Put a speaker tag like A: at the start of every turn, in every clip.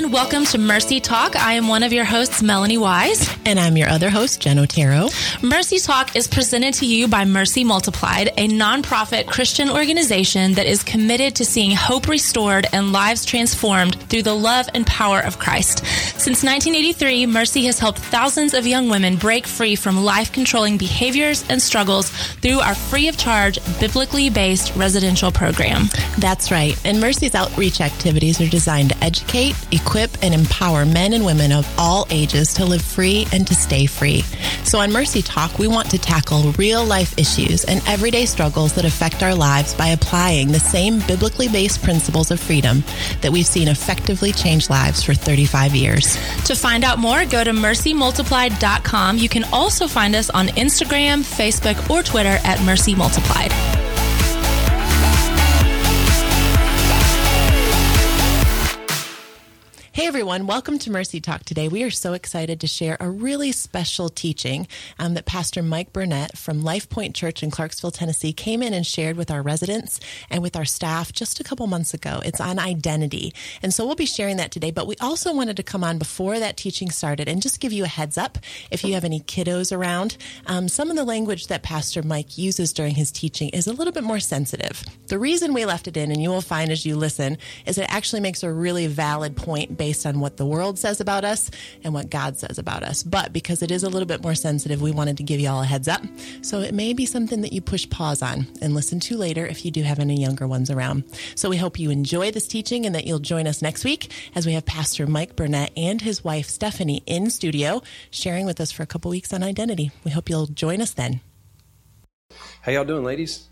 A: everyone. Welcome to Mercy Talk. I am one of your hosts, Melanie Wise.
B: And I'm your other host, Jen Otero.
A: Mercy Talk is presented to you by Mercy Multiplied, a nonprofit Christian organization that is committed to seeing hope restored and lives transformed through the love and power of Christ. Since 1983, Mercy has helped thousands of young women break free from life controlling behaviors and struggles through our free of charge, biblically based residential program.
B: That's right. And Mercy's outreach activities are designed to educate, equip, and empower men and women of all ages to live free and to stay free. So on Mercy Talk, we want to tackle real life issues and everyday struggles that affect our lives by applying the same biblically based principles of freedom that we've seen effectively change lives for 35 years.
A: To find out more, go to mercymultiplied.com. You can also find us on Instagram, Facebook, or Twitter at Mercy Multiplied.
B: Hey everyone, welcome to Mercy Talk today. We are so excited to share a really special teaching um, that Pastor Mike Burnett from Life Point Church in Clarksville, Tennessee came in and shared with our residents and with our staff just a couple months ago. It's on identity. And so we'll be sharing that today, but we also wanted to come on before that teaching started and just give you a heads up if you have any kiddos around. Um, some of the language that Pastor Mike uses during his teaching is a little bit more sensitive. The reason we left it in, and you will find as you listen, is it actually makes a really valid point based on what the world says about us and what God says about us. But because it is a little bit more sensitive, we wanted to give you all a heads up. So it may be something that you push pause on and listen to later if you do have any younger ones around. So we hope you enjoy this teaching and that you'll join us next week as we have Pastor Mike Burnett and his wife Stephanie in studio sharing with us for a couple weeks on identity. We hope you'll join us then.
C: How y'all doing, ladies?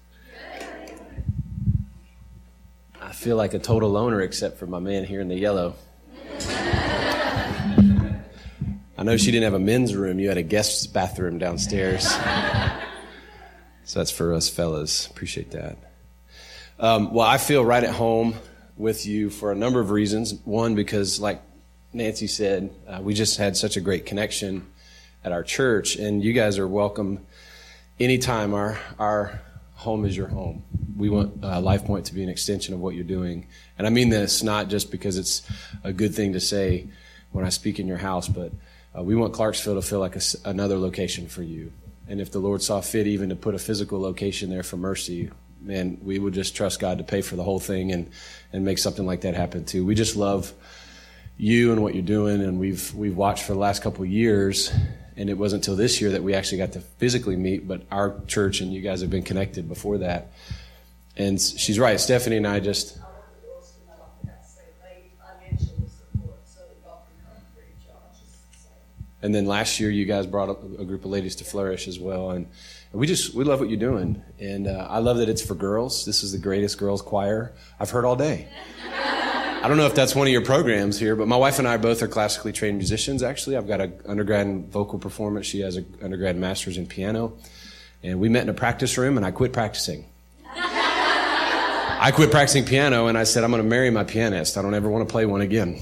C: I feel like a total loner except for my man here in the yellow. I know she didn't have a men's room. You had a guest bathroom downstairs. so that's for us fellas. Appreciate that. Um, well, I feel right at home with you for a number of reasons. One, because like Nancy said, uh, we just had such a great connection at our church, and you guys are welcome anytime. Our our home is your home. We want uh, LifePoint to be an extension of what you're doing, and I mean this not just because it's a good thing to say when I speak in your house, but uh, we want Clarksville to feel like a, another location for you. And if the Lord saw fit even to put a physical location there for mercy, man, we would just trust God to pay for the whole thing and, and make something like that happen too. We just love you and what you're doing, and we've we've watched for the last couple years, and it wasn't until this year that we actually got to physically meet. But our church and you guys have been connected before that. And she's right, Stephanie and I just And then last year, you guys brought a group of ladies to Flourish as well, and we just we love what you're doing, and uh, I love that it's for girls. This is the greatest girls choir I've heard all day. I don't know if that's one of your programs here, but my wife and I both are classically trained musicians. Actually, I've got an undergrad vocal performance. She has an undergrad master's in piano, and we met in a practice room, and I quit practicing. I quit practicing piano, and I said I'm going to marry my pianist. I don't ever want to play one again.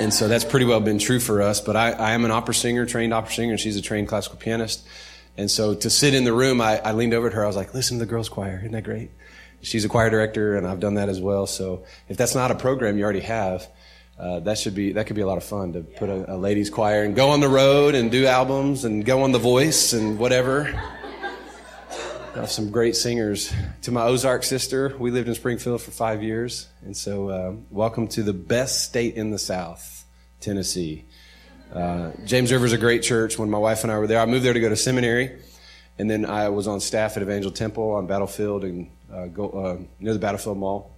C: And so that's pretty well been true for us. But I, I am an opera singer, trained opera singer, and she's a trained classical pianist. And so to sit in the room, I, I leaned over at her. I was like, listen to the girls' choir. Isn't that great? She's a choir director, and I've done that as well. So if that's not a program you already have, uh, that should be that could be a lot of fun to put a, a ladies' choir and go on the road and do albums and go on The Voice and whatever. some great singers. To my Ozark sister, we lived in Springfield for five years, and so uh, welcome to the best state in the South, Tennessee. Uh, James River's a great church. When my wife and I were there, I moved there to go to seminary, and then I was on staff at Evangel Temple on Battlefield and uh, go, uh, near the Battlefield Mall.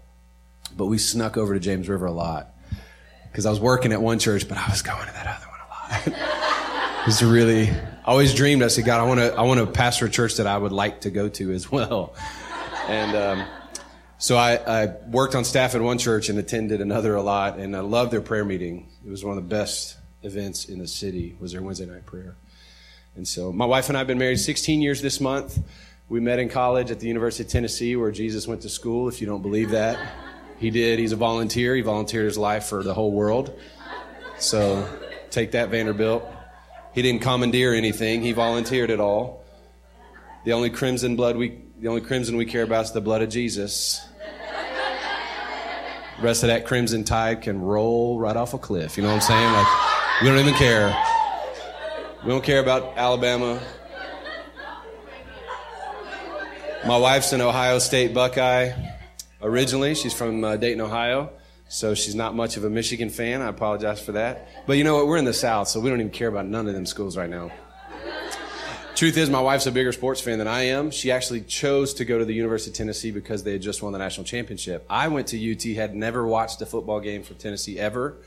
C: But we snuck over to James River a lot because I was working at one church, but I was going to that other one a lot. it was really I always dreamed. I said, God, I want to I want to pastor a church that I would like to go to as well. And um, so I, I, worked on staff at one church and attended another a lot, and I loved their prayer meeting. It was one of the best events in the city. Was their Wednesday night prayer. And so my wife and I have been married 16 years this month. We met in college at the University of Tennessee, where Jesus went to school. If you don't believe that, he did. He's a volunteer. He volunteered his life for the whole world. So take that, Vanderbilt. He didn't commandeer anything. He volunteered it all. The only crimson blood we, the only crimson we care about is the blood of Jesus. The rest of that Crimson Tide can roll right off a cliff. You know what I'm saying? Like, we don't even care. We don't care about Alabama. My wife's an Ohio State Buckeye originally. She's from uh, Dayton, Ohio. So she's not much of a Michigan fan. I apologize for that. But you know what? We're in the South, so we don't even care about none of them schools right now. Truth is, my wife's a bigger sports fan than I am. She actually chose to go to the University of Tennessee because they had just won the national championship. I went to UT, had never watched a football game for Tennessee ever.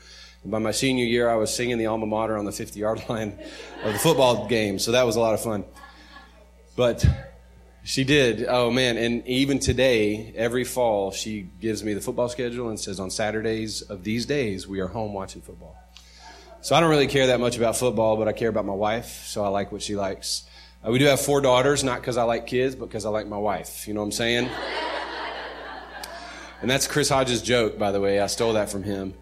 C: By my senior year, I was singing the alma mater on the 50 yard line of the football game, so that was a lot of fun. But she did. Oh man, and even today, every fall, she gives me the football schedule and says on Saturdays of these days we are home watching football. So I don't really care that much about football, but I care about my wife, so I like what she likes. Uh, we do have four daughters, not because I like kids, but because I like my wife. You know what I'm saying? And that's Chris Hodges' joke, by the way. I stole that from him.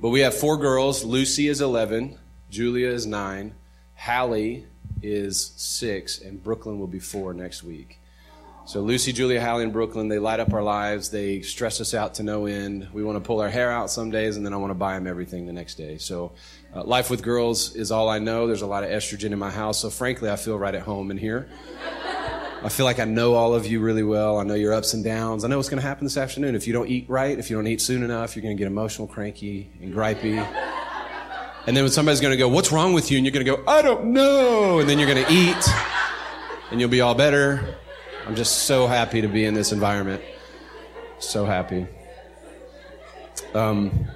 C: But we have four girls. Lucy is 11, Julia is 9, Hallie is 6, and Brooklyn will be 4 next week. So Lucy, Julia, Hallie, and Brooklyn, they light up our lives. They stress us out to no end. We want to pull our hair out some days, and then I want to buy them everything the next day. So uh, life with girls is all I know. There's a lot of estrogen in my house, so frankly, I feel right at home in here. I feel like I know all of you really well. I know your ups and downs. I know what's going to happen this afternoon. If you don't eat right, if you don't eat soon enough, you're going to get emotional, cranky, and gripey. And then when somebody's going to go, What's wrong with you? And you're going to go, I don't know. And then you're going to eat, and you'll be all better. I'm just so happy to be in this environment. So happy. Um,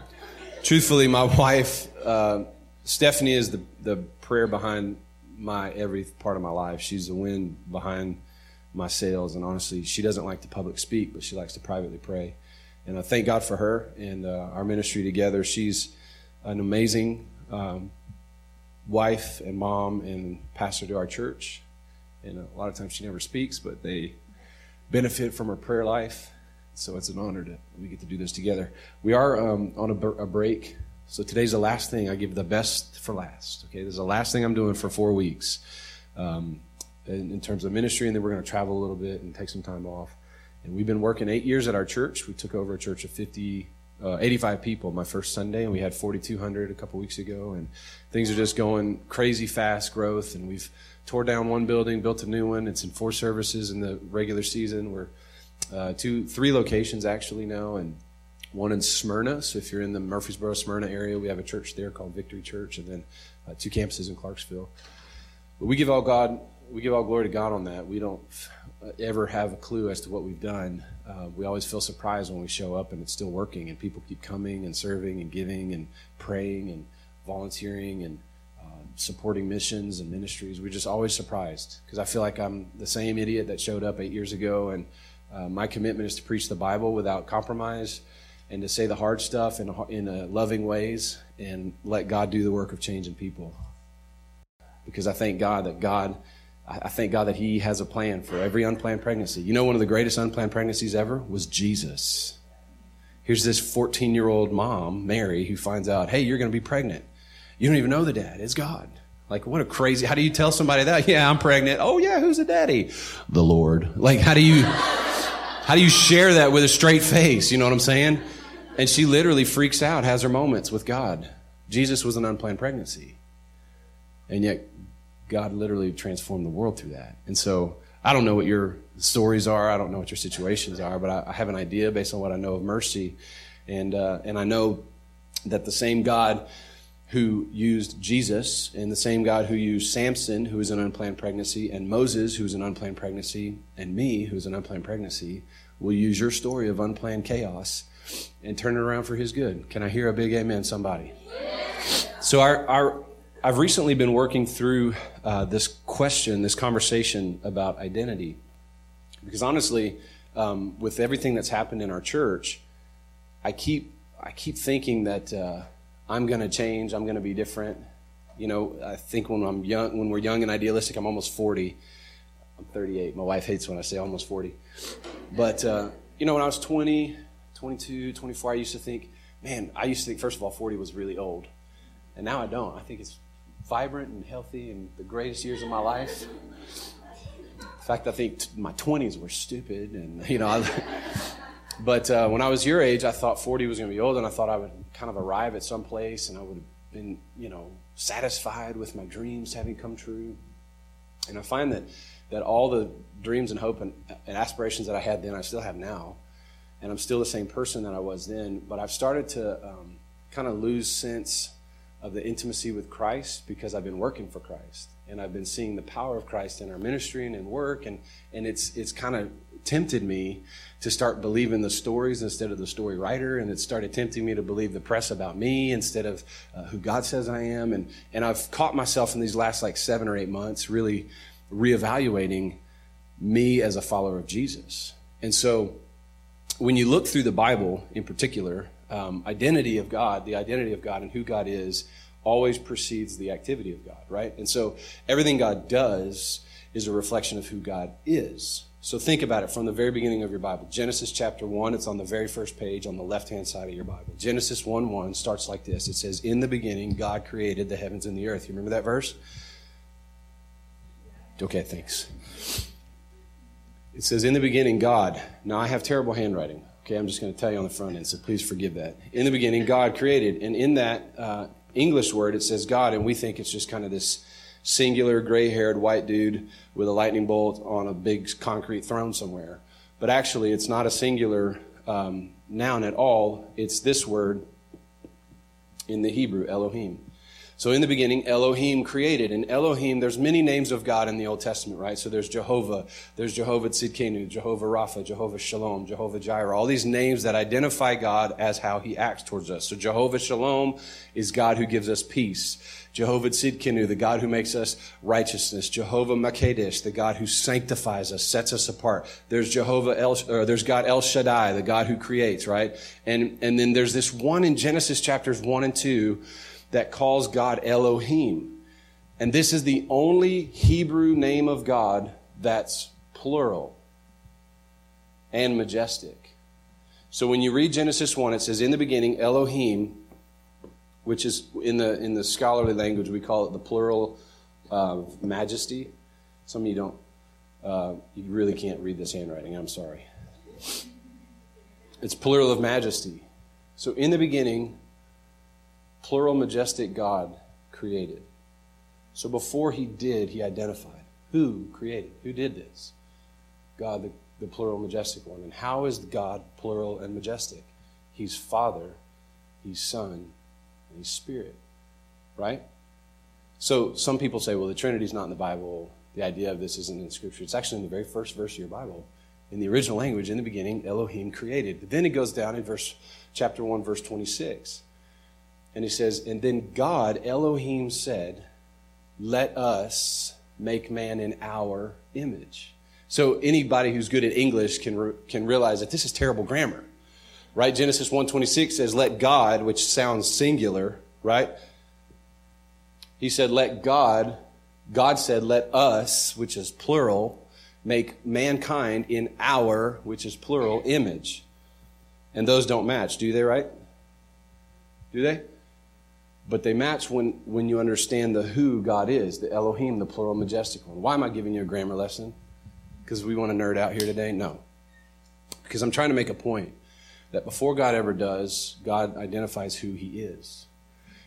C: truthfully, my wife, uh, Stephanie, is the, the prayer behind my every part of my life. She's the wind behind my sails. and honestly, she doesn't like to public speak, but she likes to privately pray. And I thank God for her and uh, our ministry together. She's an amazing um, wife and mom and pastor to our church. And a lot of times she never speaks, but they benefit from her prayer life. So it's an honor that we get to do this together. We are um, on a, a, break. So today's the last thing. I give the best for last. Okay, this is the last thing I'm doing for four weeks um, in, in, terms of ministry, and then we're going to travel a little bit and take some time off. And we've been working eight years at our church. We took over a church of 50, uh, 85 people my first Sunday, and we had 4,200 a couple weeks ago. And things are just going crazy fast growth, and we've tore down one building, built a new one. It's in four services in the regular season. We're uh, two, three locations actually now, and one in Smyrna. So if you're in the Murfreesboro, Smyrna area, we have a church there called Victory Church, and then uh, two campuses in Clarksville. But we give all God, we give all glory to God on that. We don't ever have a clue as to what we've done. Uh, we always feel surprised when we show up and it's still working, and people keep coming and serving and giving and praying and volunteering and uh, supporting missions and ministries. We're just always surprised because I feel like I'm the same idiot that showed up eight years ago and uh, my commitment is to preach the Bible without compromise and to say the hard stuff in, in loving ways and let God do the work of changing people. Because I thank God that God, I thank God that He has a plan for every unplanned pregnancy. You know, one of the greatest unplanned pregnancies ever was Jesus. Here's this 14 year old mom, Mary, who finds out, hey, you're going to be pregnant. You don't even know the dad, it's God. Like, what a crazy, how do you tell somebody that? Yeah, I'm pregnant. Oh, yeah, who's the daddy? The Lord. Like, how do you. How do you share that with a straight face? You know what I'm saying? And she literally freaks out, has her moments with God. Jesus was an unplanned pregnancy. And yet, God literally transformed the world through that. And so, I don't know what your stories are. I don't know what your situations are, but I, I have an idea based on what I know of mercy. And, uh, and I know that the same God who used Jesus and the same God who used Samson, who was an unplanned pregnancy, and Moses, who was an unplanned pregnancy, and me, who was an unplanned pregnancy, will use your story of unplanned chaos and turn it around for his good. Can I hear a big amen, somebody? So, our, our, I've recently been working through uh, this question, this conversation about identity. Because honestly, um, with everything that's happened in our church, I keep, I keep thinking that. Uh, I'm going to change. I'm going to be different. You know, I think when I'm young, when we're young and idealistic, I'm almost 40. I'm 38. My wife hates when I say almost 40. But, uh, you know, when I was 20, 22, 24, I used to think, man, I used to think, first of all, 40 was really old. And now I don't. I think it's vibrant and healthy and the greatest years of my life. In fact, I think my 20s were stupid. And, you know, I, but uh, when I was your age, I thought 40 was going to be old, and I thought I would kind of arrive at some place and I would have been, you know, satisfied with my dreams having come true. And I find that, that all the dreams and hope and, and aspirations that I had then, I still have now. And I'm still the same person that I was then, but I've started to um, kind of lose sense of the intimacy with Christ because I've been working for Christ and I've been seeing the power of Christ in our ministry and in work, and and it's it's kind of tempted me to start believing the stories instead of the story writer, and it started tempting me to believe the press about me instead of uh, who God says I am, and and I've caught myself in these last like seven or eight months really reevaluating me as a follower of Jesus, and so when you look through the Bible in particular, um, identity of God, the identity of God and who God is always precedes the activity of God, right? And so everything God does is a reflection of who God is. So think about it from the very beginning of your Bible. Genesis chapter 1, it's on the very first page on the left hand side of your Bible. Genesis 1 1 starts like this it says, In the beginning, God created the heavens and the earth. You remember that verse? Okay, thanks. It says, In the beginning, God. Now I have terrible handwriting. Okay, I'm just going to tell you on the front end, so please forgive that. In the beginning, God created. And in that, uh, English word, it says God, and we think it's just kind of this singular gray haired white dude with a lightning bolt on a big concrete throne somewhere. But actually, it's not a singular um, noun at all. It's this word in the Hebrew, Elohim. So in the beginning, Elohim created. And Elohim, there's many names of God in the Old Testament, right? So there's Jehovah, there's Jehovah Tzidkenu, Jehovah Rapha, Jehovah Shalom, Jehovah Jireh, all these names that identify God as how he acts towards us. So Jehovah Shalom is God who gives us peace. Jehovah Tzidkenu, the God who makes us righteousness. Jehovah Makedesh, the God who sanctifies us, sets us apart. There's Jehovah El, or there's God El Shaddai, the God who creates, right? And, and then there's this one in Genesis chapters one and two that calls God Elohim. And this is the only Hebrew name of God that's plural and majestic. So when you read Genesis 1, it says, In the beginning, Elohim, which is in the, in the scholarly language, we call it the plural of majesty. Some of you don't, uh, you really can't read this handwriting. I'm sorry. It's plural of majesty. So in the beginning, plural, majestic God created. So before he did, he identified who created, who did this? God, the, the plural, majestic one. And how is God plural and majestic? He's Father, He's Son, and He's Spirit. Right? So some people say, well, the Trinity's not in the Bible. The idea of this isn't in Scripture. It's actually in the very first verse of your Bible. In the original language, in the beginning, Elohim created. But then it goes down in verse chapter 1, verse 26. And he says, And then God, Elohim, said, Let us make man in our image. So anybody who's good at English can, re- can realize that this is terrible grammar. Right? Genesis 1.26 says, Let God, which sounds singular, right? He said, Let God, God said, Let us, which is plural, make mankind in our, which is plural, image. And those don't match, do they, right? Do they? But they match when, when you understand the who God is, the Elohim, the plural majestic one. Why am I giving you a grammar lesson? Because we want to nerd out here today? No. Because I'm trying to make a point that before God ever does, God identifies who he is.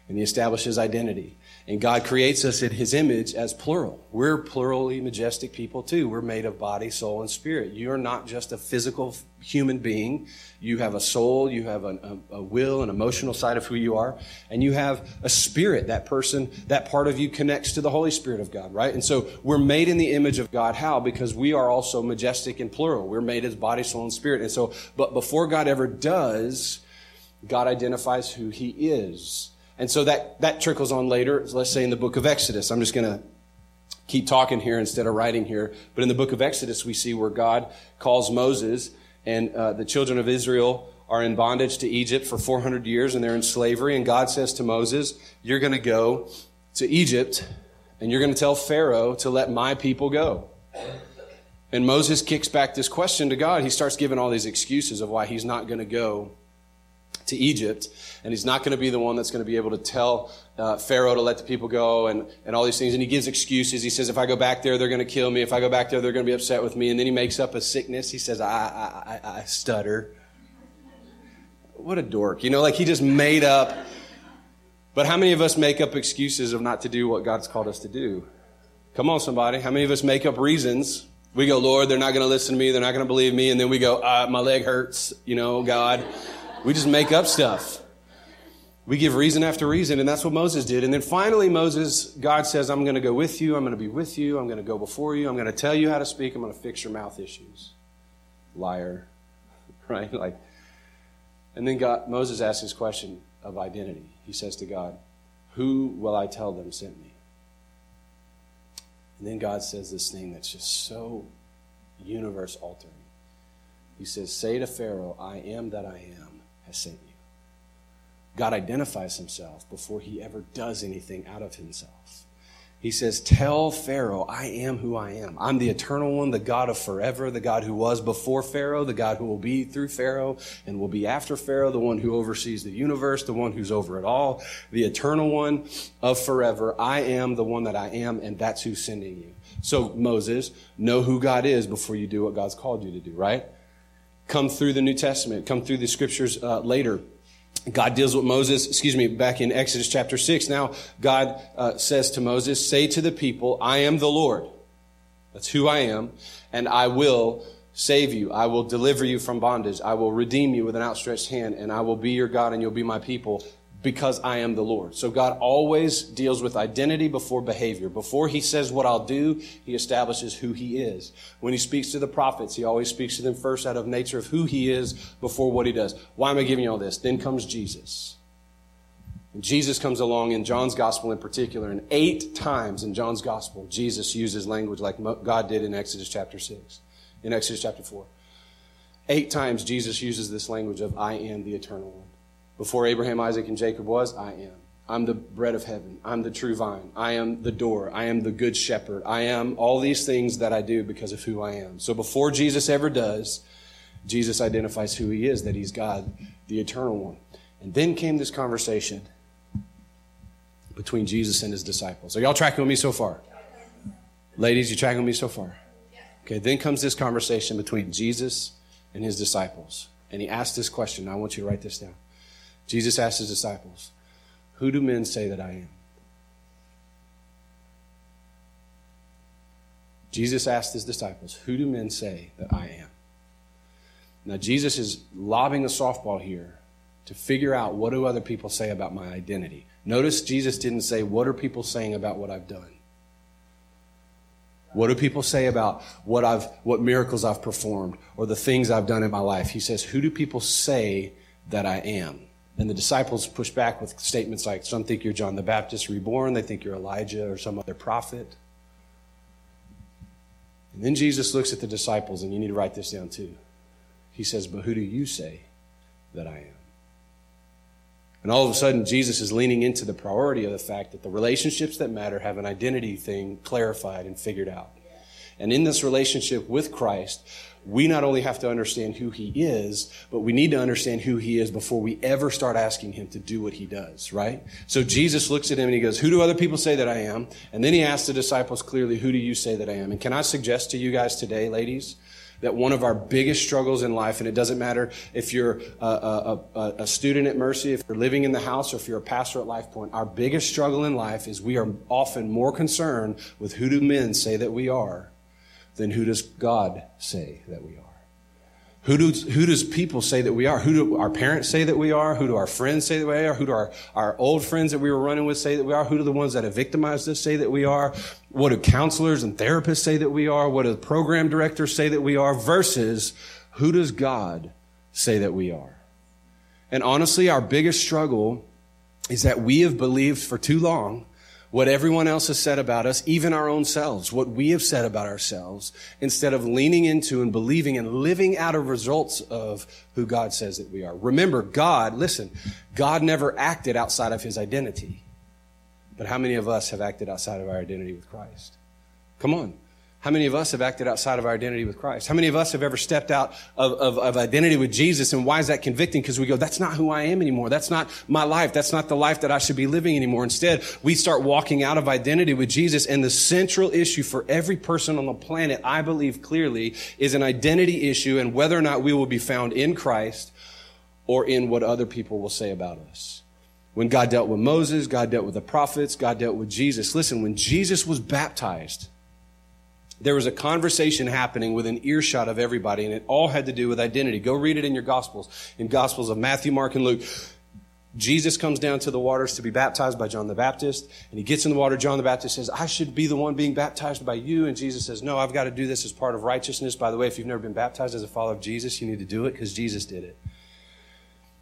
C: And he establishes identity. And God creates us in his image as plural. We're plurally majestic people too. We're made of body, soul, and spirit. You're not just a physical human being. You have a soul, you have a, a, will, an emotional side of who you are, and you have a spirit. That person, that part of you connects to the Holy Spirit of God, right? And so we're made in the image of God. How? Because we are also majestic and plural. We're made as body, soul, and spirit. And so, but before God ever does, God identifies who he is. And so that, that trickles on later, let's say in the book of Exodus. I'm just going to keep talking here instead of writing here. But in the book of Exodus, we see where God calls Moses and uh, the children of Israel are in bondage to Egypt for 400 years and they're in slavery. And God says to Moses, You're going to go to Egypt and you're going to tell Pharaoh to let my people go. And Moses kicks back this question to God. He starts giving all these excuses of why he's not going to go to Egypt, and he's not going to be the one that's going to be able to tell uh, Pharaoh to let the people go and, and all these things. And he gives excuses. He says, if I go back there, they're going to kill me. If I go back there, they're going to be upset with me. And then he makes up a sickness. He says, I, I, I, I stutter, what a dork. You know, like he just made up. But how many of us make up excuses of not to do what God's called us to do? Come on, somebody. How many of us make up reasons? We go, Lord, they're not going to listen to me. They're not going to believe me. And then we go, uh, my leg hurts. You know, God. We just make up stuff. We give reason after reason, and that's what Moses did. And then finally, Moses, God says, I'm going to go with you. I'm going to be with you. I'm going to go before you. I'm going to tell you how to speak. I'm going to fix your mouth issues. Liar. Right? Like, and then God, Moses asks his question of identity. He says to God, Who will I tell them sent me? And then God says this thing that's just so universe altering. He says, Say to Pharaoh, I am that I am has sent you. God identifies himself before he ever does anything out of himself. He says, Tell Pharaoh, I am who I am. I'm the eternal one, the God of forever, the God who was before Pharaoh, the God who will be through Pharaoh and will be after Pharaoh, the one who oversees the universe, the one who's over it all, the eternal one of forever. I am the one that I am, and that's who's sending you. So, Moses, know who God is before you do what God's called you to do, right? Come through the New Testament, come through the scriptures uh, later God deals with Moses, excuse me, back in Exodus chapter 6. Now, God uh, says to Moses, Say to the people, I am the Lord. That's who I am, and I will save you. I will deliver you from bondage. I will redeem you with an outstretched hand, and I will be your God, and you'll be my people because I am the Lord. So God always deals with identity before behavior. Before he says what I'll do, he establishes who he is. When he speaks to the prophets, he always speaks to them first out of nature of who he is before what he does. Why am I giving you all this? Then comes Jesus. And Jesus comes along in John's gospel in particular, and eight times in John's gospel, Jesus uses language like God did in Exodus chapter 6, in Exodus chapter 4. Eight times Jesus uses this language of I am the eternal one. Before Abraham, Isaac, and Jacob was, I am. I'm the bread of heaven. I'm the true vine. I am the door. I am the good shepherd. I am all these things that I do because of who I am. So before Jesus ever does, Jesus identifies who he is, that he's God, the eternal one. And then came this conversation between Jesus and his disciples. Are y'all tracking with me so far? Ladies, you tracking with me so far? Okay, then comes this conversation between Jesus and his disciples. And he asked this question. I want you to write this down. Jesus asked his disciples, Who do men say that I am? Jesus asked his disciples, Who do men say that I am? Now, Jesus is lobbing a softball here to figure out what do other people say about my identity. Notice Jesus didn't say, What are people saying about what I've done? What do people say about what I've what miracles I've performed or the things I've done in my life? He says, Who do people say that I am? And the disciples push back with statements like, Some think you're John the Baptist reborn, they think you're Elijah or some other prophet. And then Jesus looks at the disciples, and you need to write this down too. He says, But who do you say that I am? And all of a sudden, Jesus is leaning into the priority of the fact that the relationships that matter have an identity thing clarified and figured out. And in this relationship with Christ, we not only have to understand who he is, but we need to understand who he is before we ever start asking him to do what he does, right? So Jesus looks at him and he goes, Who do other people say that I am? And then he asks the disciples clearly, Who do you say that I am? And can I suggest to you guys today, ladies, that one of our biggest struggles in life, and it doesn't matter if you're a, a, a, a, student at Mercy, if you're living in the house, or if you're a pastor at Life Point, our biggest struggle in life is we are often more concerned with who do men say that we are then who does God say that we are? Who, do, who does people say that we are? Who do our parents say that we are? Who do our friends say that we are? Who do our, our old friends that we were running with say that we are? Who do the ones that have victimized us say that we are? What do counselors and therapists say that we are? What do program directors say that we are? Versus who does God say that we are? And honestly, our biggest struggle is that we have believed for too long what everyone else has said about us, even our own selves, what we have said about ourselves, instead of leaning into and believing and living out of results of who God says that we are. Remember, God, listen, God never acted outside of his identity. But how many of us have acted outside of our identity with Christ? Come on. How many of us have acted outside of our identity with Christ? How many of us have ever stepped out of, of, of identity with Jesus? And why is that convicting? Because we go, that's not who I am anymore. That's not my life. That's not the life that I should be living anymore. Instead, we start walking out of identity with Jesus. And the central issue for every person on the planet, I believe clearly, is an identity issue and whether or not we will be found in Christ or in what other people will say about us. When God dealt with Moses, God dealt with the prophets, God dealt with Jesus. Listen, when Jesus was baptized, there was a conversation happening within earshot of everybody, and it all had to do with identity. Go read it in your Gospels, in Gospels of Matthew, Mark, and Luke. Jesus comes down to the waters to be baptized by John the Baptist, and he gets in the water. John the Baptist says, I should be the one being baptized by you. And Jesus says, No, I've got to do this as part of righteousness. By the way, if you've never been baptized as a follower of Jesus, you need to do it because Jesus did it.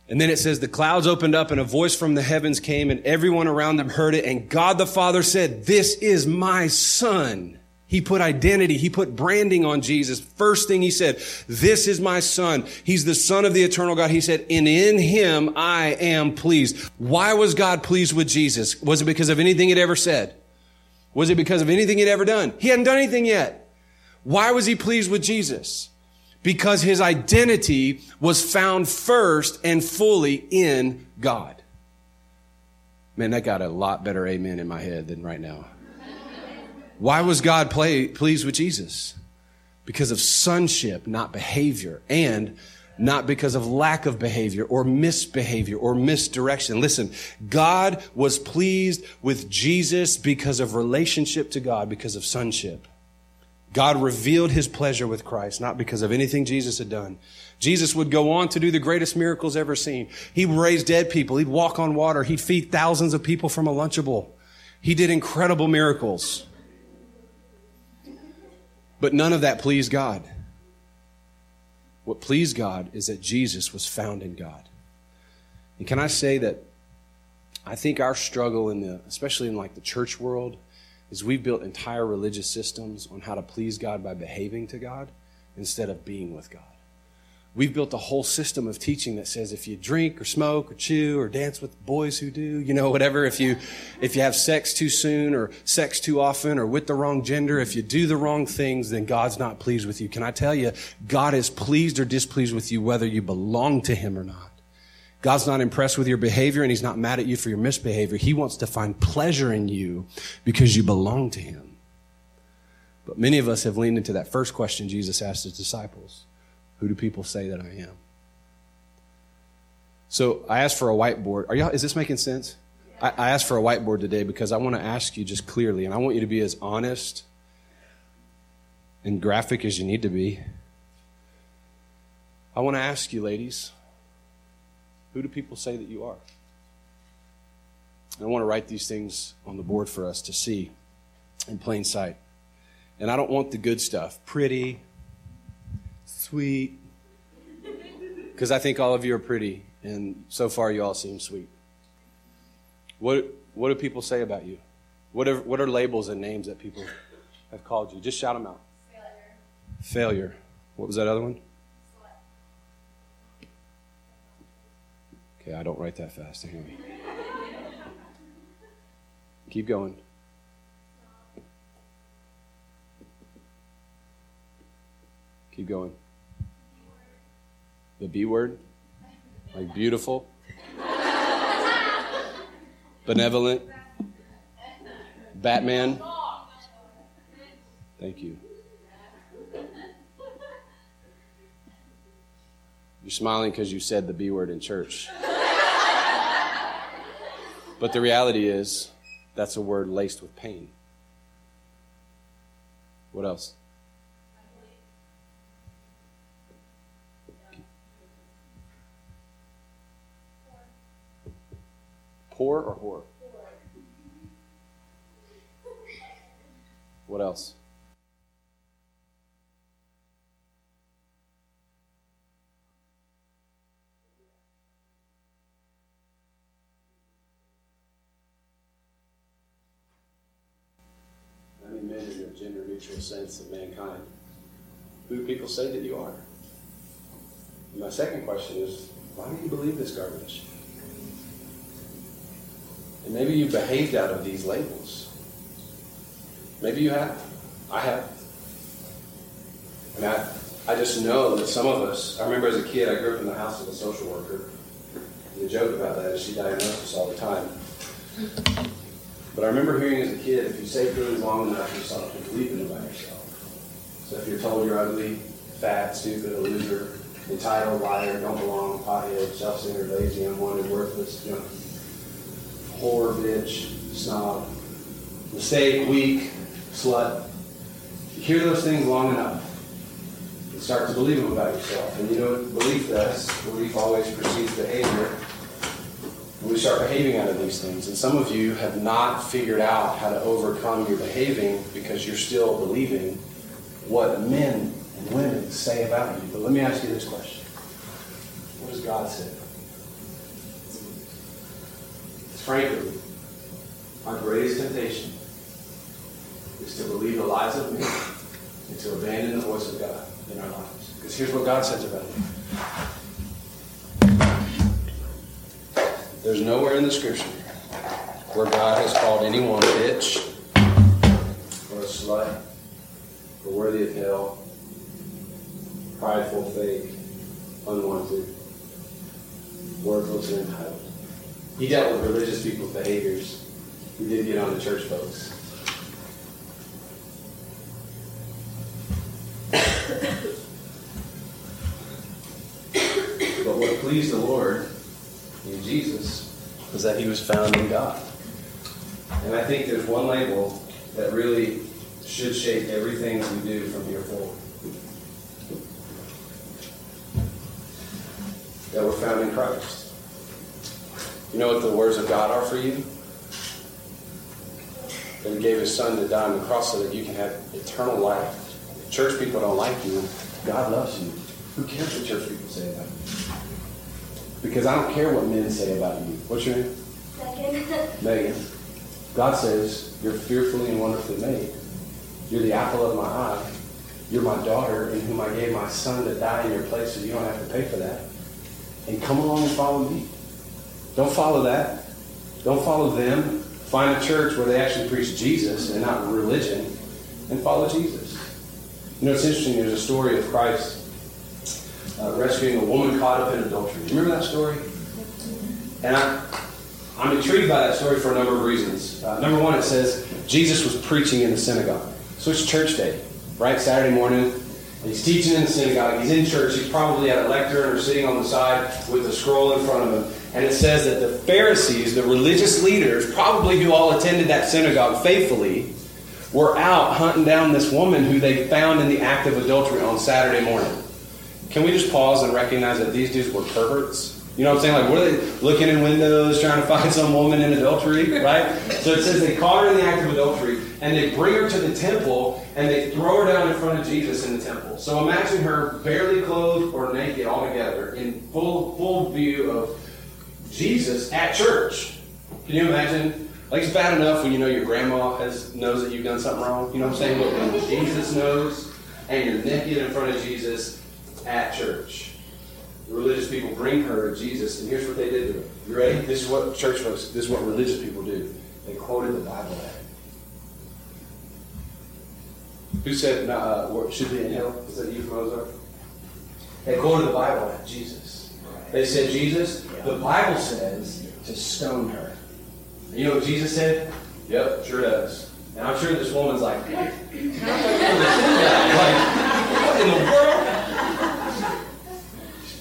C: And then it says, The clouds opened up, and a voice from the heavens came, and everyone around them heard it. And God the Father said, This is my son he put identity, he put branding on Jesus. First thing he said, This is my son. He's the son of the eternal God. He said, And in him I am pleased. Why was God pleased with Jesus? Was it because of anything he'd ever said? Was it because of anything he'd ever done? He hadn't done anything yet. Why was he pleased with Jesus? Because his identity was found first and fully in God. Man, that got a lot better amen in my head than right now. Why was God play, pleased with Jesus? Because of sonship, not behavior, and not because of lack of behavior or misbehavior or misdirection. Listen, God was pleased with Jesus because of relationship to God, because of sonship. God revealed his pleasure with Christ, not because of anything Jesus had done. Jesus would go on to do the greatest miracles ever seen. He would raise dead people. He'd walk on water. He'd feed thousands of people from a Lunchable. He did incredible miracles. But none of that pleased God. What pleased God is that Jesus was found in God. And can I say that I think our struggle in the especially in like the church world is we've built entire religious systems on how to please God by behaving to God instead of being with God. We've built a whole system of teaching that says if you drink or smoke or chew or dance with boys who do, you know, whatever, if you, if you have sex too soon or sex too often or with the wrong gender, if you do the wrong things, then God's not pleased with you. Can I tell you, God is pleased or displeased with you whether you belong to Him or not. God's not impressed with your behavior and He's not mad at you for your misbehavior. He wants to find pleasure in you because you belong to Him. But many of us have leaned into that first question Jesus asked His disciples. Who do people say that I am? So I asked for a whiteboard. Are y'all, is this making sense? I, I asked for a whiteboard today because I want to ask you just clearly, and I want you to be as honest and graphic as you need to be. I want to ask you, ladies, who do people say that you are? I want to write these things on the board for us to see in plain sight. And I don't want the good stuff pretty, sweet. Because I think all of you are pretty, and so far you all seem sweet. What, what do people say about you? What are, what are labels and names that people have called you? Just shout them out. Failure. Failure. What was that other one? Okay, I don't write that fast anyway. Keep going. Keep going. B word? Like beautiful? Benevolent? Batman? Thank you. You're smiling because you said the B word in church. but the reality is, that's a word laced with pain. What else? Poor or whore? What else? Mean, men in the gender neutral sense of mankind. Who do people say that you are? And my second question is why do you believe this garbage? And maybe you behaved out of these labels. Maybe you have. I have. And I, I just know that some of us, I remember as a kid, I grew up in the house of a social worker. The joke about that is she diagnosed us all the time. But I remember hearing as a kid, if you stay things long enough, yourself you start to believe them about yourself. So if you're told you're ugly, fat, stupid, a loser, entitled, liar, don't belong, pothead, self-centered, lazy, unwanted, worthless, junkie, whore, bitch, snob, mistake, weak, slut. You hear those things long enough, you start to believe them about yourself. And you know what belief does? Belief always precedes behavior. And we start behaving out of these things. And some of you have not figured out how to overcome your behaving because you're still believing what men and women say about you. But let me ask you this question. What does God say? Frankly, our greatest temptation is to believe the lies of men and to abandon the voice of God in our lives. Because here's what God says about it. There's nowhere in the scripture where God has called anyone a bitch or a slut or worthy of hell, prideful, fake, unwanted, worthless, or entitled. He dealt with religious people's behaviors. He didn't get on the church folks. but what pleased the Lord in Jesus was that he was found in God. And I think there's one label that really should shape everything that we do from here forward. That we're found in Christ. You know what the words of God are for you? That He gave His Son to die on the cross so that you can have eternal life. If church people don't like you. God loves you. Who cares what church people say about you? Because I don't care what men say about you. What's your name?
D: Megan.
C: Megan. God says you're fearfully and wonderfully made. You're the apple of my eye. You're my daughter in whom I gave my son to die in your place so you don't have to pay for that. And come along and follow me. Don't follow that. Don't follow them. Find a church where they actually preach Jesus and not religion and follow Jesus. You know, it's interesting. There's a story of Christ uh, rescuing a woman caught up in adultery. Do you remember that story? And I, I'm intrigued by that story for a number of reasons. Uh, number one, it says Jesus was preaching in the synagogue. So it's church day, right? Saturday morning. He's teaching in the synagogue. He's in church. He's probably at a lectern or sitting on the side with a scroll in front of him. And it says that the Pharisees, the religious leaders, probably who all attended that synagogue faithfully, were out hunting down this woman who they found in the act of adultery on Saturday morning. Can we just pause and recognize that these dudes were perverts? You know what I'm saying? Like, are they looking in windows trying to find some woman in adultery, right? So it says they caught her in the act of adultery and they bring her to the temple and they throw her down in front of Jesus in the temple. So imagine her barely clothed or naked altogether in full full view of Jesus at church. Can you imagine? Like it's bad enough when you know your grandma has knows that you've done something wrong. You know what I'm saying? But when Jesus knows and you're naked in front of Jesus at church. The religious people bring her to Jesus, and here's what they did to her. You ready? This is what church folks, this is what religious people do. They quoted the Bible at her. Who said, uh, what should be in hell? Is that you from? They quoted the Bible at Jesus. They said, Jesus, the Bible says to stone her. You know what Jesus said? Yep, sure does. And I'm sure this woman's like, what? like, what in the world?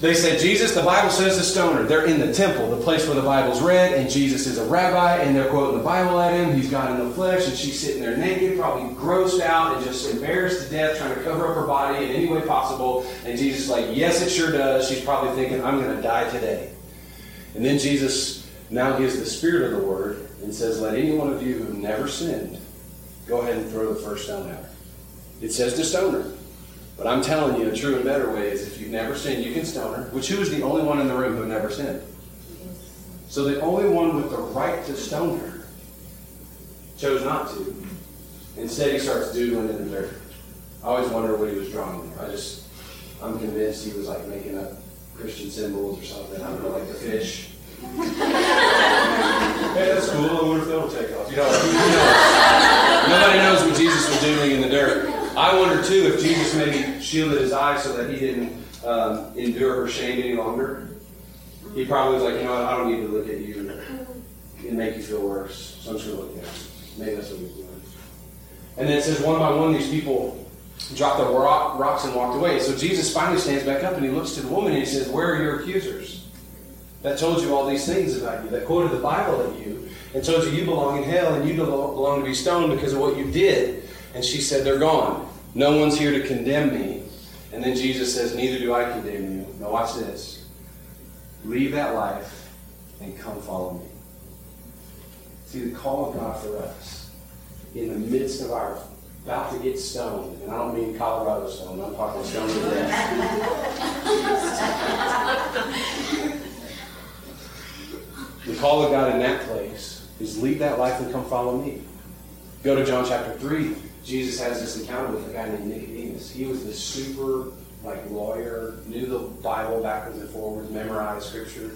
C: They said, Jesus, the Bible says to stone her. They're in the temple, the place where the Bible's read, and Jesus is a rabbi, and they're quoting the Bible at him. He's God in the flesh, and she's sitting there naked, probably grossed out and just embarrassed to death, trying to cover up her body in any way possible. And Jesus is like, Yes, it sure does. She's probably thinking, I'm going to die today. And then Jesus now gives the spirit of the word and says, Let any one of you who never sinned go ahead and throw the first stone at her. It says to stone her. But I'm telling you, a true and better way is if you've never sinned, you can stone her. Which who is the only one in the room who never sinned? So the only one with the right to stone her chose not to. Instead, he starts doodling in the dirt. I always wonder what he was drawing there. I just, I'm convinced he was like making up Christian symbols or something. I don't know, like the fish. hey, that's cool. I wonder if that'll take off. You know, who knows? Nobody knows what Jesus was doing in the dirt. I wonder too if Jesus maybe shielded his eyes so that he didn't um, endure her shame any longer. He probably was like, you know what, I don't need to look at you and make you feel worse. So I'm just going to look at you. Maybe that's what he was doing. And then it says, one by one, these people dropped the rock, rocks and walked away. So Jesus finally stands back up and he looks to the woman and he says, Where are your accusers? That told you all these things about you, that quoted the Bible at you, and told you you belong in hell and you belong to be stoned because of what you did. And she said, They're gone. No one's here to condemn me. And then Jesus says, Neither do I condemn you. Now, watch this. Leave that life and come follow me. See, the call of God for us in the midst of our about to get stoned, and I don't mean Colorado stoned, I'm talking stoned to death. the call of God in that place is leave that life and come follow me. Go to John chapter 3. Jesus has this encounter with a guy named Nicodemus. He was this super like lawyer, knew the Bible backwards and forwards, memorized scripture.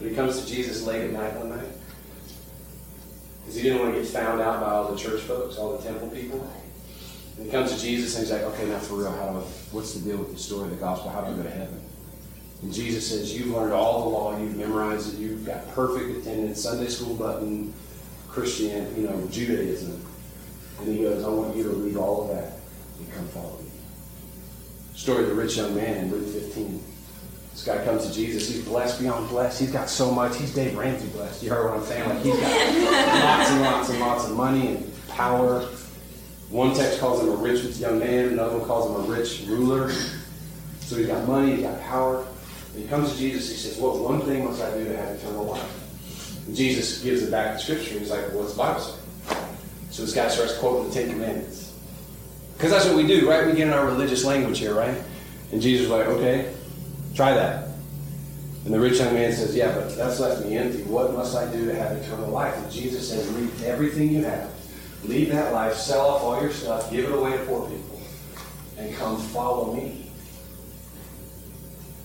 C: But he comes to Jesus late at night one night. Because he didn't want to get found out by all the church folks, all the temple people. And he comes to Jesus and he's like, okay, now for real, how do I, what's the deal with the story of the gospel? How do I go to heaven? And Jesus says, you've learned all the law, you've memorized it, you've got perfect attendance, Sunday school button, Christian, you know, Judaism. And he goes, I want you to leave all of that and come follow me. Story of the rich young man in Luke 15. This guy comes to Jesus. He's blessed beyond blessed. He's got so much. He's Dave Ramsey blessed. You heard what I'm saying? Like he's got lots and lots and lots of money and power. One text calls him a rich young man. Another one calls him a rich ruler. So he's got money. He's got power. And he comes to Jesus. He says, "What one thing must I do to have eternal life?" And Jesus gives it back to Scripture. He's like, "What's the Bible say?" So this guy starts quoting the Ten Commandments. Because that's what we do, right? We get in our religious language here, right? And Jesus is like, okay, try that. And the rich young man says, yeah, but that's left me empty. What must I do to have eternal life? And Jesus says, leave everything you have. Leave that life, sell off all your stuff, give it away to poor people, and come follow me.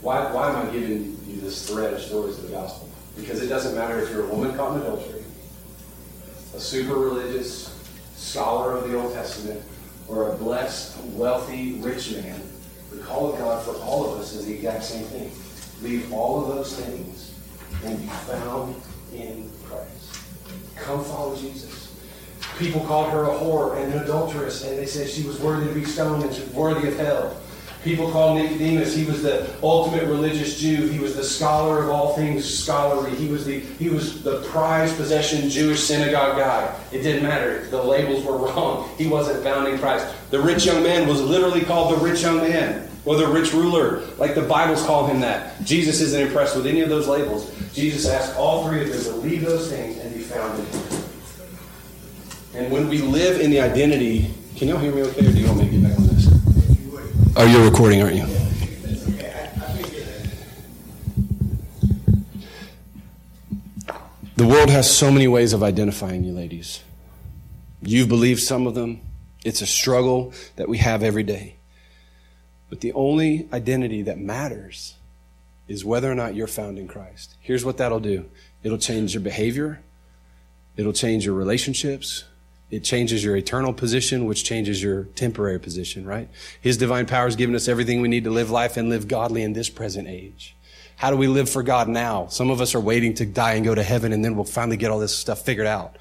C: Why, why am I giving you this thread of stories of the gospel? Because it doesn't matter if you're a woman caught in adultery, a super religious scholar of the Old Testament, or a blessed, wealthy, rich man, the call of God for all of us is the exact same thing. Leave all of those things and be found in Christ. Come follow Jesus. People called her a whore and an adulteress, and they said she was worthy to be stoned and worthy of hell. People called Nicodemus, he was the ultimate religious Jew. He was the scholar of all things scholarly. He was the, he was the prized possession Jewish synagogue guy. It didn't matter. The labels were wrong. He wasn't found in Christ. The rich young man was literally called the rich young man or the rich ruler, like the Bibles call him that. Jesus isn't impressed with any of those labels. Jesus asked all three of them to leave those things and be found in him. And when we live in the identity, can y'all hear me okay, or do you want me to get back on this? Oh, you're recording, aren't you? The world has so many ways of identifying you, ladies. You've believed some of them. It's a struggle that we have every day. But the only identity that matters is whether or not you're found in Christ. Here's what that'll do it'll change your behavior, it'll change your relationships, it changes your eternal position, which changes your temporary position, right? His divine power has given us everything we need to live life and live godly in this present age. How do we live for God now? Some of us are waiting to die and go to heaven and then we'll finally get all this stuff figured out.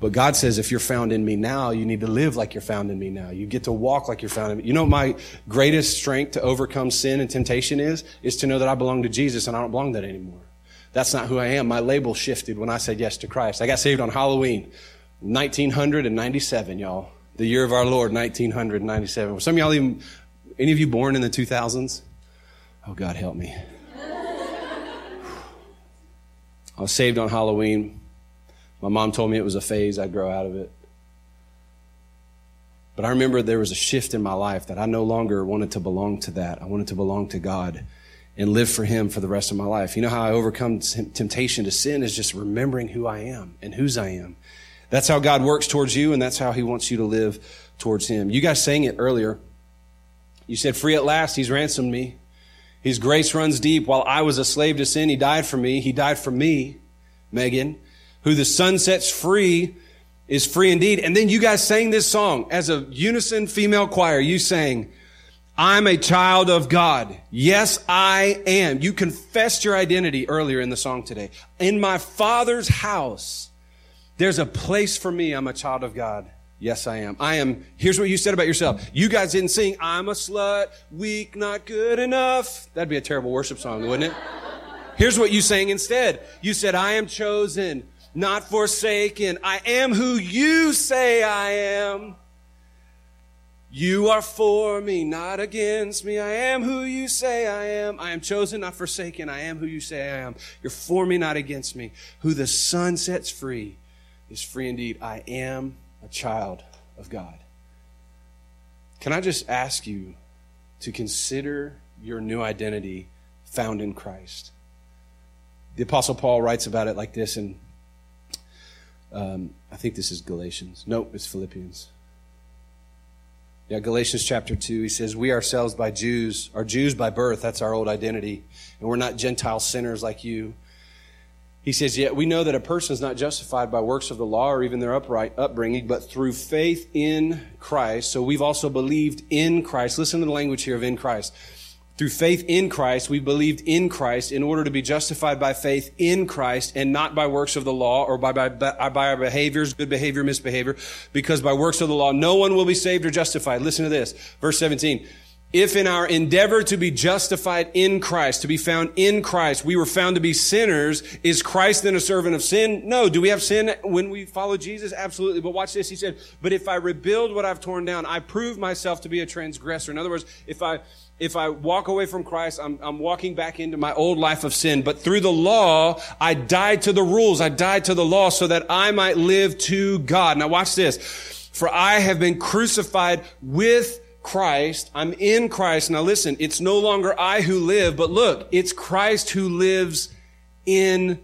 C: But God says, if you're found in me now, you need to live like you're found in me now. You get to walk like you're found in me. You know, my greatest strength to overcome sin and temptation is, is to know that I belong to Jesus and I don't belong to that anymore. That's not who I am. My label shifted when I said yes to Christ. I got saved on Halloween, 1997, y'all. The year of our Lord, 1997. Were some of y'all even, any of you born in the 2000s? Oh, God help me. I was saved on Halloween. My mom told me it was a phase, I'd grow out of it. But I remember there was a shift in my life that I no longer wanted to belong to that. I wanted to belong to God and live for Him for the rest of my life. You know how I overcome temptation to sin is just remembering who I am and whose I am. That's how God works towards you, and that's how He wants you to live towards Him. You guys sang it earlier. You said, Free at last, He's ransomed me. His grace runs deep. While I was a slave to sin, He died for me. He died for me, Megan. Who the son sets free is free indeed. And then you guys sang this song as a unison female choir. You sang, I'm a child of God. Yes, I am. You confessed your identity earlier in the song today. In my father's house, there's a place for me. I'm a child of God. Yes, I am. I am. Here's what you said about yourself. You guys didn't sing, I'm a slut, weak, not good enough. That'd be a terrible worship song, wouldn't it? Here's what you sang instead. You said, I am chosen, not forsaken. I am who you say I am. You are for me, not against me. I am who you say I am. I am chosen, not forsaken. I am who you say I am. You're for me, not against me. Who the Son sets free is free indeed. I am a child of God. Can I just ask you to consider your new identity found in Christ? The Apostle Paul writes about it like this, and um, I think this is Galatians. Nope, it's Philippians. Yeah, Galatians chapter 2, he says, We ourselves by Jews are Jews by birth. That's our old identity. And we're not Gentile sinners like you. He says, Yet we know that a person is not justified by works of the law or even their upright upbringing, but through faith in Christ. So we've also believed in Christ. Listen to the language here of in Christ. Through faith in Christ, we believed in Christ in order to be justified by faith in Christ and not by works of the law or by, by, by our behaviors, good behavior, misbehavior, because by works of the law, no one will be saved or justified. Listen to this. Verse 17. If in our endeavor to be justified in Christ, to be found in Christ, we were found to be sinners, is Christ then a servant of sin? No. Do we have sin when we follow Jesus? Absolutely. But watch this. He said, but if I rebuild what I've torn down, I prove myself to be a transgressor. In other words, if I, if I walk away from Christ, I'm, I'm walking back into my old life of sin. But through the law, I died to the rules. I died to the law so that I might live to God. Now watch this. For I have been crucified with Christ. I'm in Christ. Now listen, it's no longer I who live, but look, it's Christ who lives in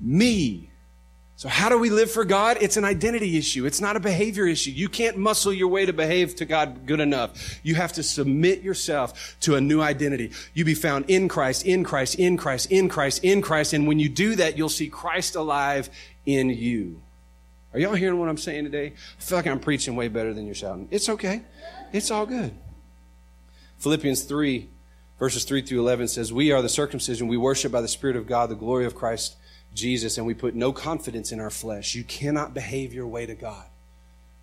C: me. So how do we live for God? It's an identity issue. It's not a behavior issue. You can't muscle your way to behave to God good enough. You have to submit yourself to a new identity. You be found in Christ, in Christ, in Christ, in Christ, in Christ. And when you do that, you'll see Christ alive in you. Are y'all hearing what I'm saying today? I feel like I'm preaching way better than you're shouting. It's okay. It's all good. Philippians 3, verses 3 through 11 says, We are the circumcision. We worship by the Spirit of God, the glory of Christ Jesus, and we put no confidence in our flesh. You cannot behave your way to God.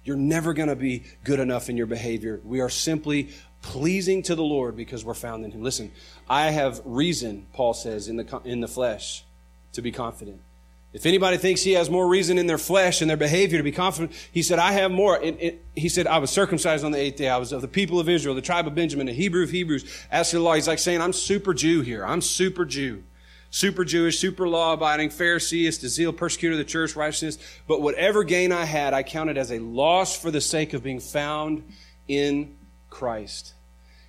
C: You're never going to be good enough in your behavior. We are simply pleasing to the Lord because we're found in Him. Listen, I have reason, Paul says, in the, in the flesh to be confident. If anybody thinks he has more reason in their flesh and their behavior to be confident, he said, I have more. It, it, he said, I was circumcised on the eighth day. I was of the people of Israel, the tribe of Benjamin, the Hebrew of Hebrews. As to the law, he's like saying, I'm super Jew here. I'm super Jew. Super Jewish, super law abiding, Phariseeist, a zeal, persecutor of the church, righteousness. But whatever gain I had, I counted as a loss for the sake of being found in Christ.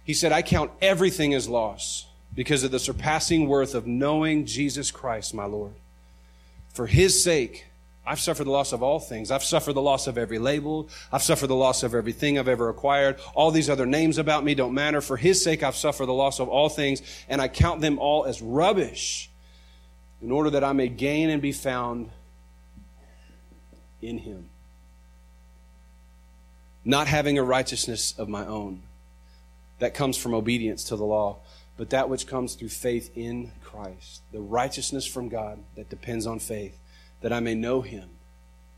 C: He said, I count everything as loss because of the surpassing worth of knowing Jesus Christ, my Lord. For his sake, I've suffered the loss of all things. I've suffered the loss of every label. I've suffered the loss of everything I've ever acquired. All these other names about me don't matter. For his sake, I've suffered the loss of all things, and I count them all as rubbish in order that I may gain and be found in him. Not having a righteousness of my own that comes from obedience to the law, but that which comes through faith in Christ, the righteousness from God that depends on faith, that I may know him,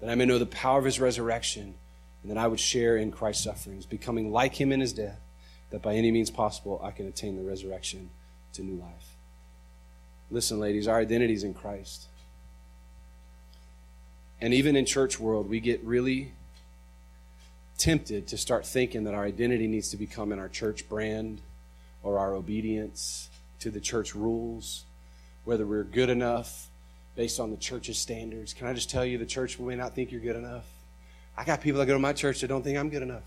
C: that I may know the power of his resurrection, and that I would share in Christ's sufferings, becoming like him in his death, that by any means possible I can attain the resurrection to new life. Listen, ladies, our identity is in Christ. And even in church world, we get really tempted to start thinking that our identity needs to become in our church brand or our obedience to the church rules, whether we're good enough based on the church's standards. Can I just tell you, the church may not think you're good enough? I got people that go to my church that don't think I'm good enough.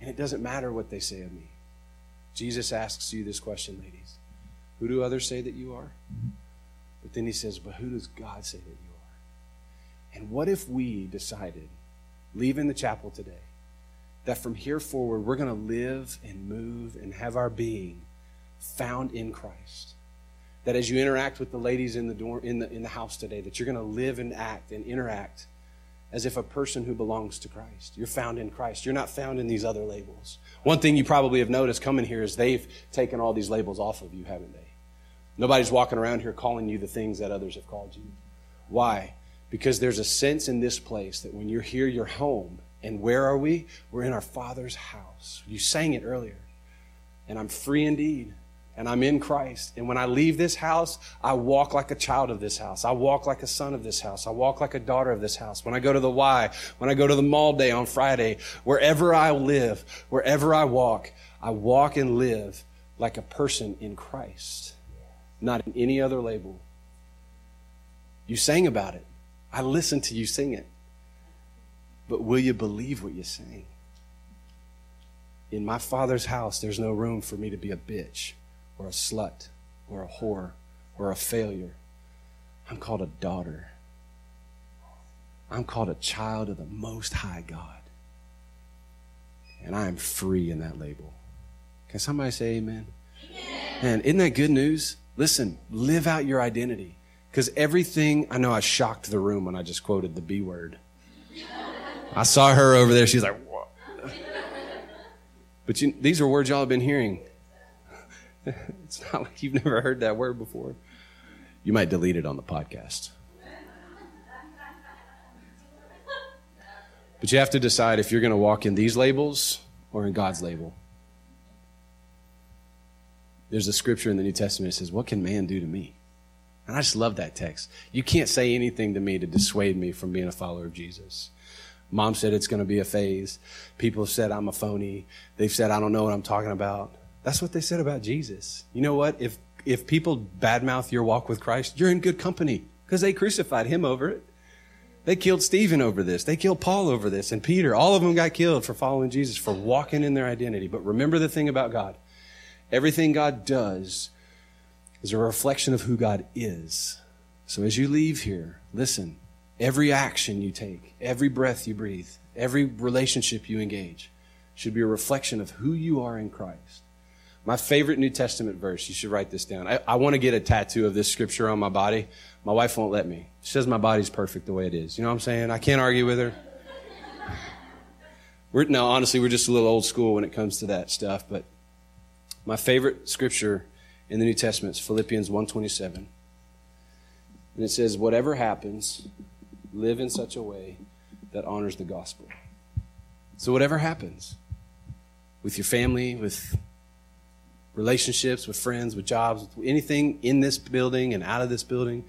C: And it doesn't matter what they say of me. Jesus asks you this question, ladies Who do others say that you are? But then he says, But who does God say that you are? And what if we decided, leaving the chapel today, that from here forward we're going to live and move and have our being found in Christ. That as you interact with the ladies in the dorm, in the in the house today, that you're going to live and act and interact as if a person who belongs to Christ. You're found in Christ. You're not found in these other labels. One thing you probably have noticed coming here is they've taken all these labels off of you, haven't they? Nobody's walking around here calling you the things that others have called you. Why? Because there's a sense in this place that when you're here, you're home. And where are we? We're in our Father's house. You sang it earlier. And I'm free indeed. And I'm in Christ. And when I leave this house, I walk like a child of this house. I walk like a son of this house. I walk like a daughter of this house. When I go to the Y, when I go to the mall day on Friday, wherever I live, wherever I walk, I walk and live like a person in Christ, not in any other label. You sang about it. I listened to you sing it. But will you believe what you sing? In my father's house, there's no room for me to be a bitch or a slut or a whore or a failure. I'm called a daughter. I'm called a child of the Most High God. And I am free in that label. Can somebody say amen? amen. And isn't that good news? Listen, live out your identity. Because everything, I know I shocked the room when I just quoted the B word. I saw her over there. She's like, what? But you, these are words y'all have been hearing. it's not like you've never heard that word before. You might delete it on the podcast. But you have to decide if you're going to walk in these labels or in God's label. There's a scripture in the New Testament that says, What can man do to me? And I just love that text. You can't say anything to me to dissuade me from being a follower of Jesus. Mom said it's going to be a phase. People said I'm a phony. They've said I don't know what I'm talking about. That's what they said about Jesus. You know what? If if people badmouth your walk with Christ, you're in good company because they crucified him over it. They killed Stephen over this. They killed Paul over this and Peter. All of them got killed for following Jesus, for walking in their identity. But remember the thing about God. Everything God does is a reflection of who God is. So as you leave here, listen, every action you take, every breath you breathe, every relationship you engage should be a reflection of who you are in Christ. My favorite New Testament verse, you should write this down. I, I want to get a tattoo of this scripture on my body. My wife won't let me. She says my body's perfect the way it is. You know what I'm saying? I can't argue with her. We're, no, honestly, we're just a little old school when it comes to that stuff. But my favorite scripture in the New Testament is Philippians 1.27. And it says, whatever happens, live in such a way that honors the gospel. So whatever happens with your family, with relationships, with friends, with jobs, with anything in this building and out of this building,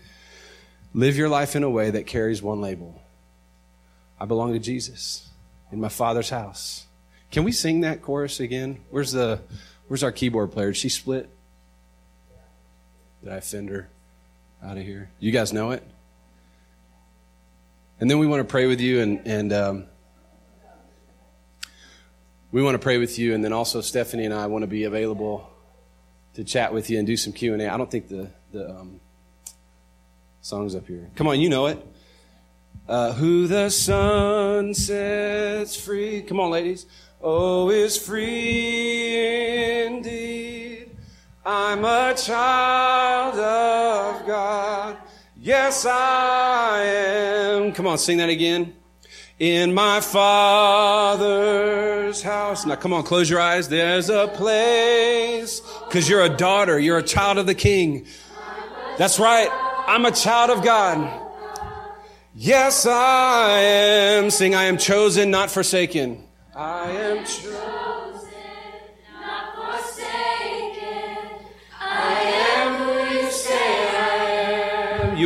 C: live your life in a way that carries one label. I belong to Jesus in my Father's house. Can we sing that chorus again? Where's the where's our keyboard player? Did she split? Did I offend her out of here? You guys know it? And then we want to pray with you and, and um, we want to pray with you and then also Stephanie and I want to be available to chat with you and do some Q&A. I don't think the, the um, song's up here. Come on, you know it. Uh, who the son sets free. Come on, ladies. Oh, is free indeed. I'm a child of God. Yes, I am. Come on, sing that again. In my father's house. Now, come on, close your eyes. There's a place. Because you're a daughter. You're a child of the king. That's right. I'm a child of God. Yes, I am. Sing, I am chosen, not forsaken. I am chosen.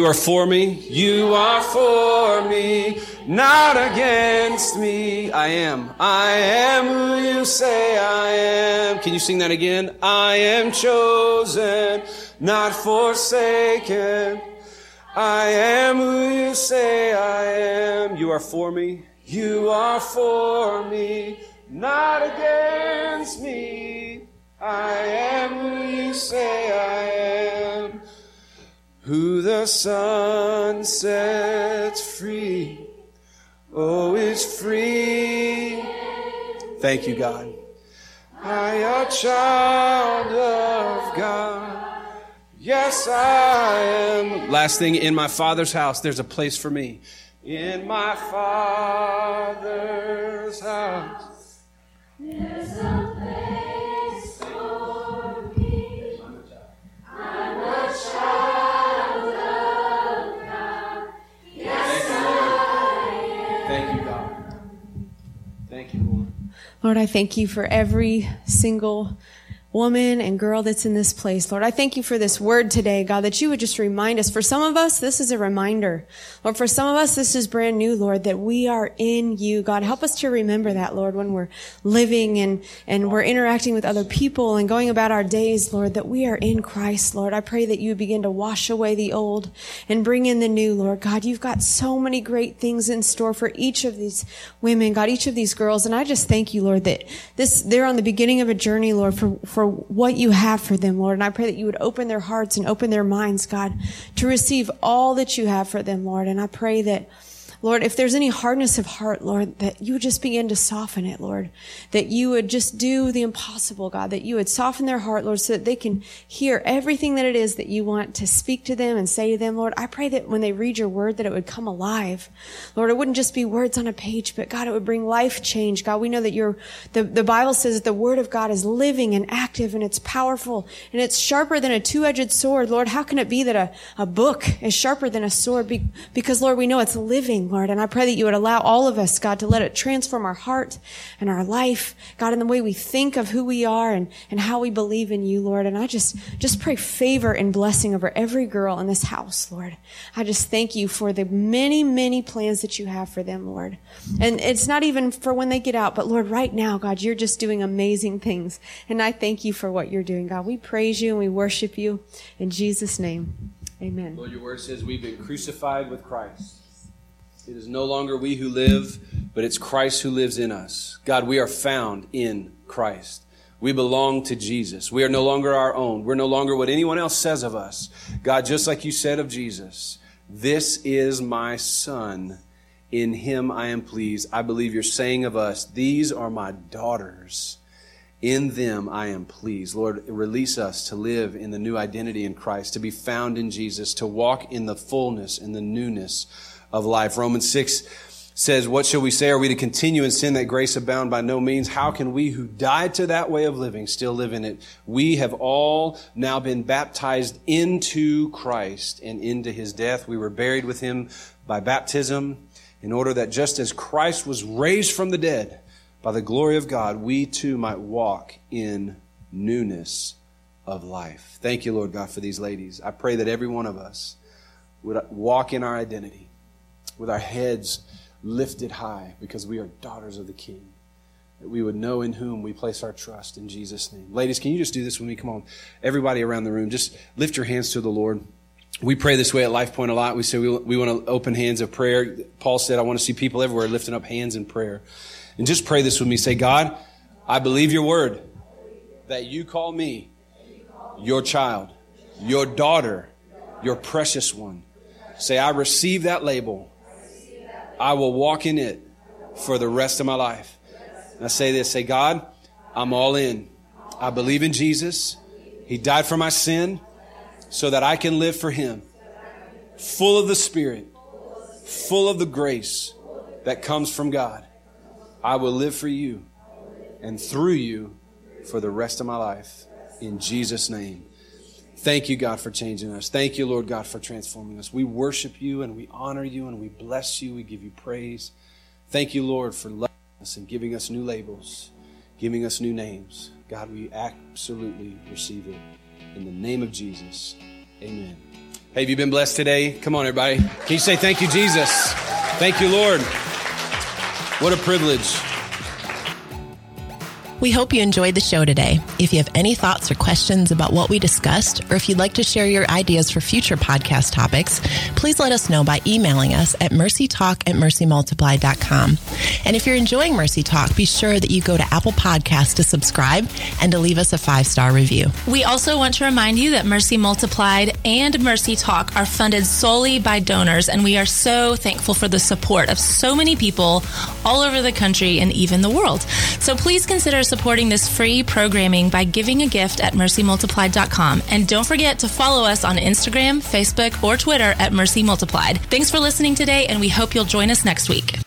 C: You are for me. You are for me, not against me. I am. I am who you say I am. Can you sing that again? I am chosen, not forsaken. I am who you say I am. You are for me. You are for me, not against me. I am who you say I am. Who the son sets free, oh, is free. Thank you, God. I am a child of God. Yes, I am. Last thing, in my Father's house, there's a place for me. In my Father's house.
D: Lord, I thank you for every single woman and girl that's in this place. Lord, I thank you for this word today, God, that you would just remind us. For some of us, this is a reminder. Lord, for some of us, this is brand new, Lord, that we are in you. God, help us to remember that, Lord, when we're living and, and we're interacting with other people and going about our days, Lord, that we are in Christ, Lord. I pray that you begin to wash away the old and bring in the new, Lord. God, you've got so many great things in store for each of these women, God, each of these girls. And I just thank you, Lord, that this, they're on the beginning of a journey, Lord, for, for for what you have for them, Lord. And I pray that you would open their hearts and open their minds, God, to receive all that you have for them, Lord. And I pray that Lord, if there's any hardness of heart, Lord, that you would just begin to soften it, Lord. That you would just do the impossible, God. That you would soften their heart, Lord, so that they can hear everything that it is that you want to speak to them and say to them, Lord. I pray that when they read your word, that it would come alive. Lord, it wouldn't just be words on a page, but God, it would bring life change. God, we know that your the, the Bible says that the word of God is living and active and it's powerful and it's sharper than a two-edged sword. Lord, how can it be that a, a book is sharper than a sword? Be, because Lord, we know it's living. Lord. And I pray that you would allow all of us, God, to let it transform our heart and our life, God, in the way we think of who we are and, and how we believe in you, Lord. And I just, just pray favor and blessing over every girl in this house, Lord. I just thank you for the many, many plans that you have for them, Lord. And it's not even for when they get out, but Lord, right now, God, you're just doing amazing things. And I thank you for what you're doing, God. We praise you and we worship you in Jesus' name. Amen.
C: Lord, your word says we've been crucified with Christ. It is no longer we who live, but it's Christ who lives in us. God, we are found in Christ. We belong to Jesus. We are no longer our own. We're no longer what anyone else says of us. God, just like you said of Jesus, this is my son. In him I am pleased. I believe you're saying of us, these are my daughters. In them I am pleased. Lord, release us to live in the new identity in Christ, to be found in Jesus, to walk in the fullness and the newness of life. Romans 6 says, What shall we say? Are we to continue in sin that grace abound? By no means. How can we who died to that way of living still live in it? We have all now been baptized into Christ and into his death. We were buried with him by baptism in order that just as Christ was raised from the dead by the glory of God, we too might walk in newness of life. Thank you, Lord God, for these ladies. I pray that every one of us would walk in our identity with our heads lifted high because we are daughters of the King. That we would know in whom we place our trust in Jesus' name. Ladies, can you just do this with me? Come on. Everybody around the room, just lift your hands to the Lord. We pray this way at Life Point a lot. We say we, we want to open hands of prayer. Paul said, I want to see people everywhere lifting up hands in prayer. And just pray this with me. Say, God, I believe your word that you call me your child, your daughter, your precious one. Say, I receive that label I will walk in it for the rest of my life. And I say this say, God, I'm all in. I believe in Jesus. He died for my sin so that I can live for Him, full of the Spirit, full of the grace that comes from God. I will live for you and through you for the rest of my life. In Jesus' name. Thank you, God, for changing us. Thank you, Lord God, for transforming us. We worship you and we honor you and we bless you. We give you praise. Thank you, Lord, for loving us and giving us new labels, giving us new names. God, we absolutely receive it. In the name of Jesus, amen. Hey, have you been blessed today? Come on, everybody. Can you say thank you, Jesus? Thank you, Lord. What a privilege.
B: We hope you enjoyed the show today. If you have any thoughts or questions about what we discussed, or if you'd like to share your ideas for future podcast topics, please let us know by emailing us at mercytalk at mercymultiplied.com. And if you're enjoying Mercy Talk, be sure that you go to Apple Podcasts to subscribe and to leave us a five star review.
A: We also want to remind you that Mercy Multiplied and Mercy Talk are funded solely by donors, and we are so thankful for the support of so many people all over the country and even the world. So please consider supporting this free programming by giving a gift at mercymultiplied.com. And don't forget to follow us on Instagram, Facebook, or Twitter at Mercy Multiplied. Thanks for listening today, and we hope you'll join us next week.